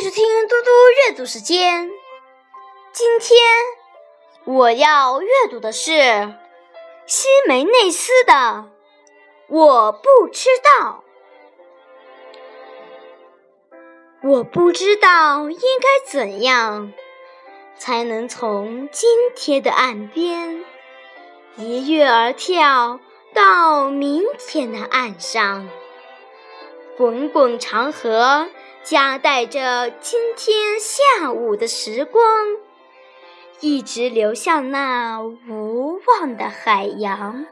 迎收听嘟嘟阅读时间。今天我要阅读的是西梅内斯的《我不知道》。我不知道应该怎样才能从今天的岸边一跃而跳到明天的岸上。滚滚长河。夹带着今天下午的时光，一直流向那无望的海洋。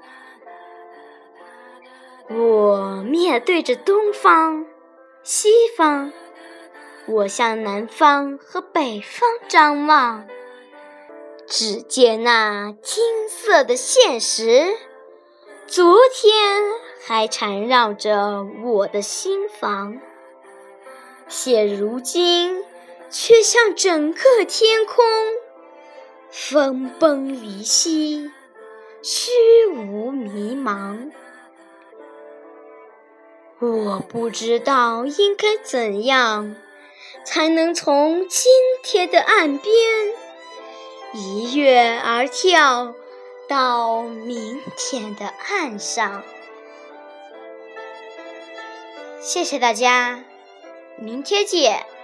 我面对着东方、西方，我向南方和北方张望，只见那金色的现实，昨天还缠绕着我的心房。现如今，却像整个天空分崩离析，虚无迷茫。我不知道应该怎样，才能从今天的岸边一跃而跳到明天的岸上。谢谢大家。明天见。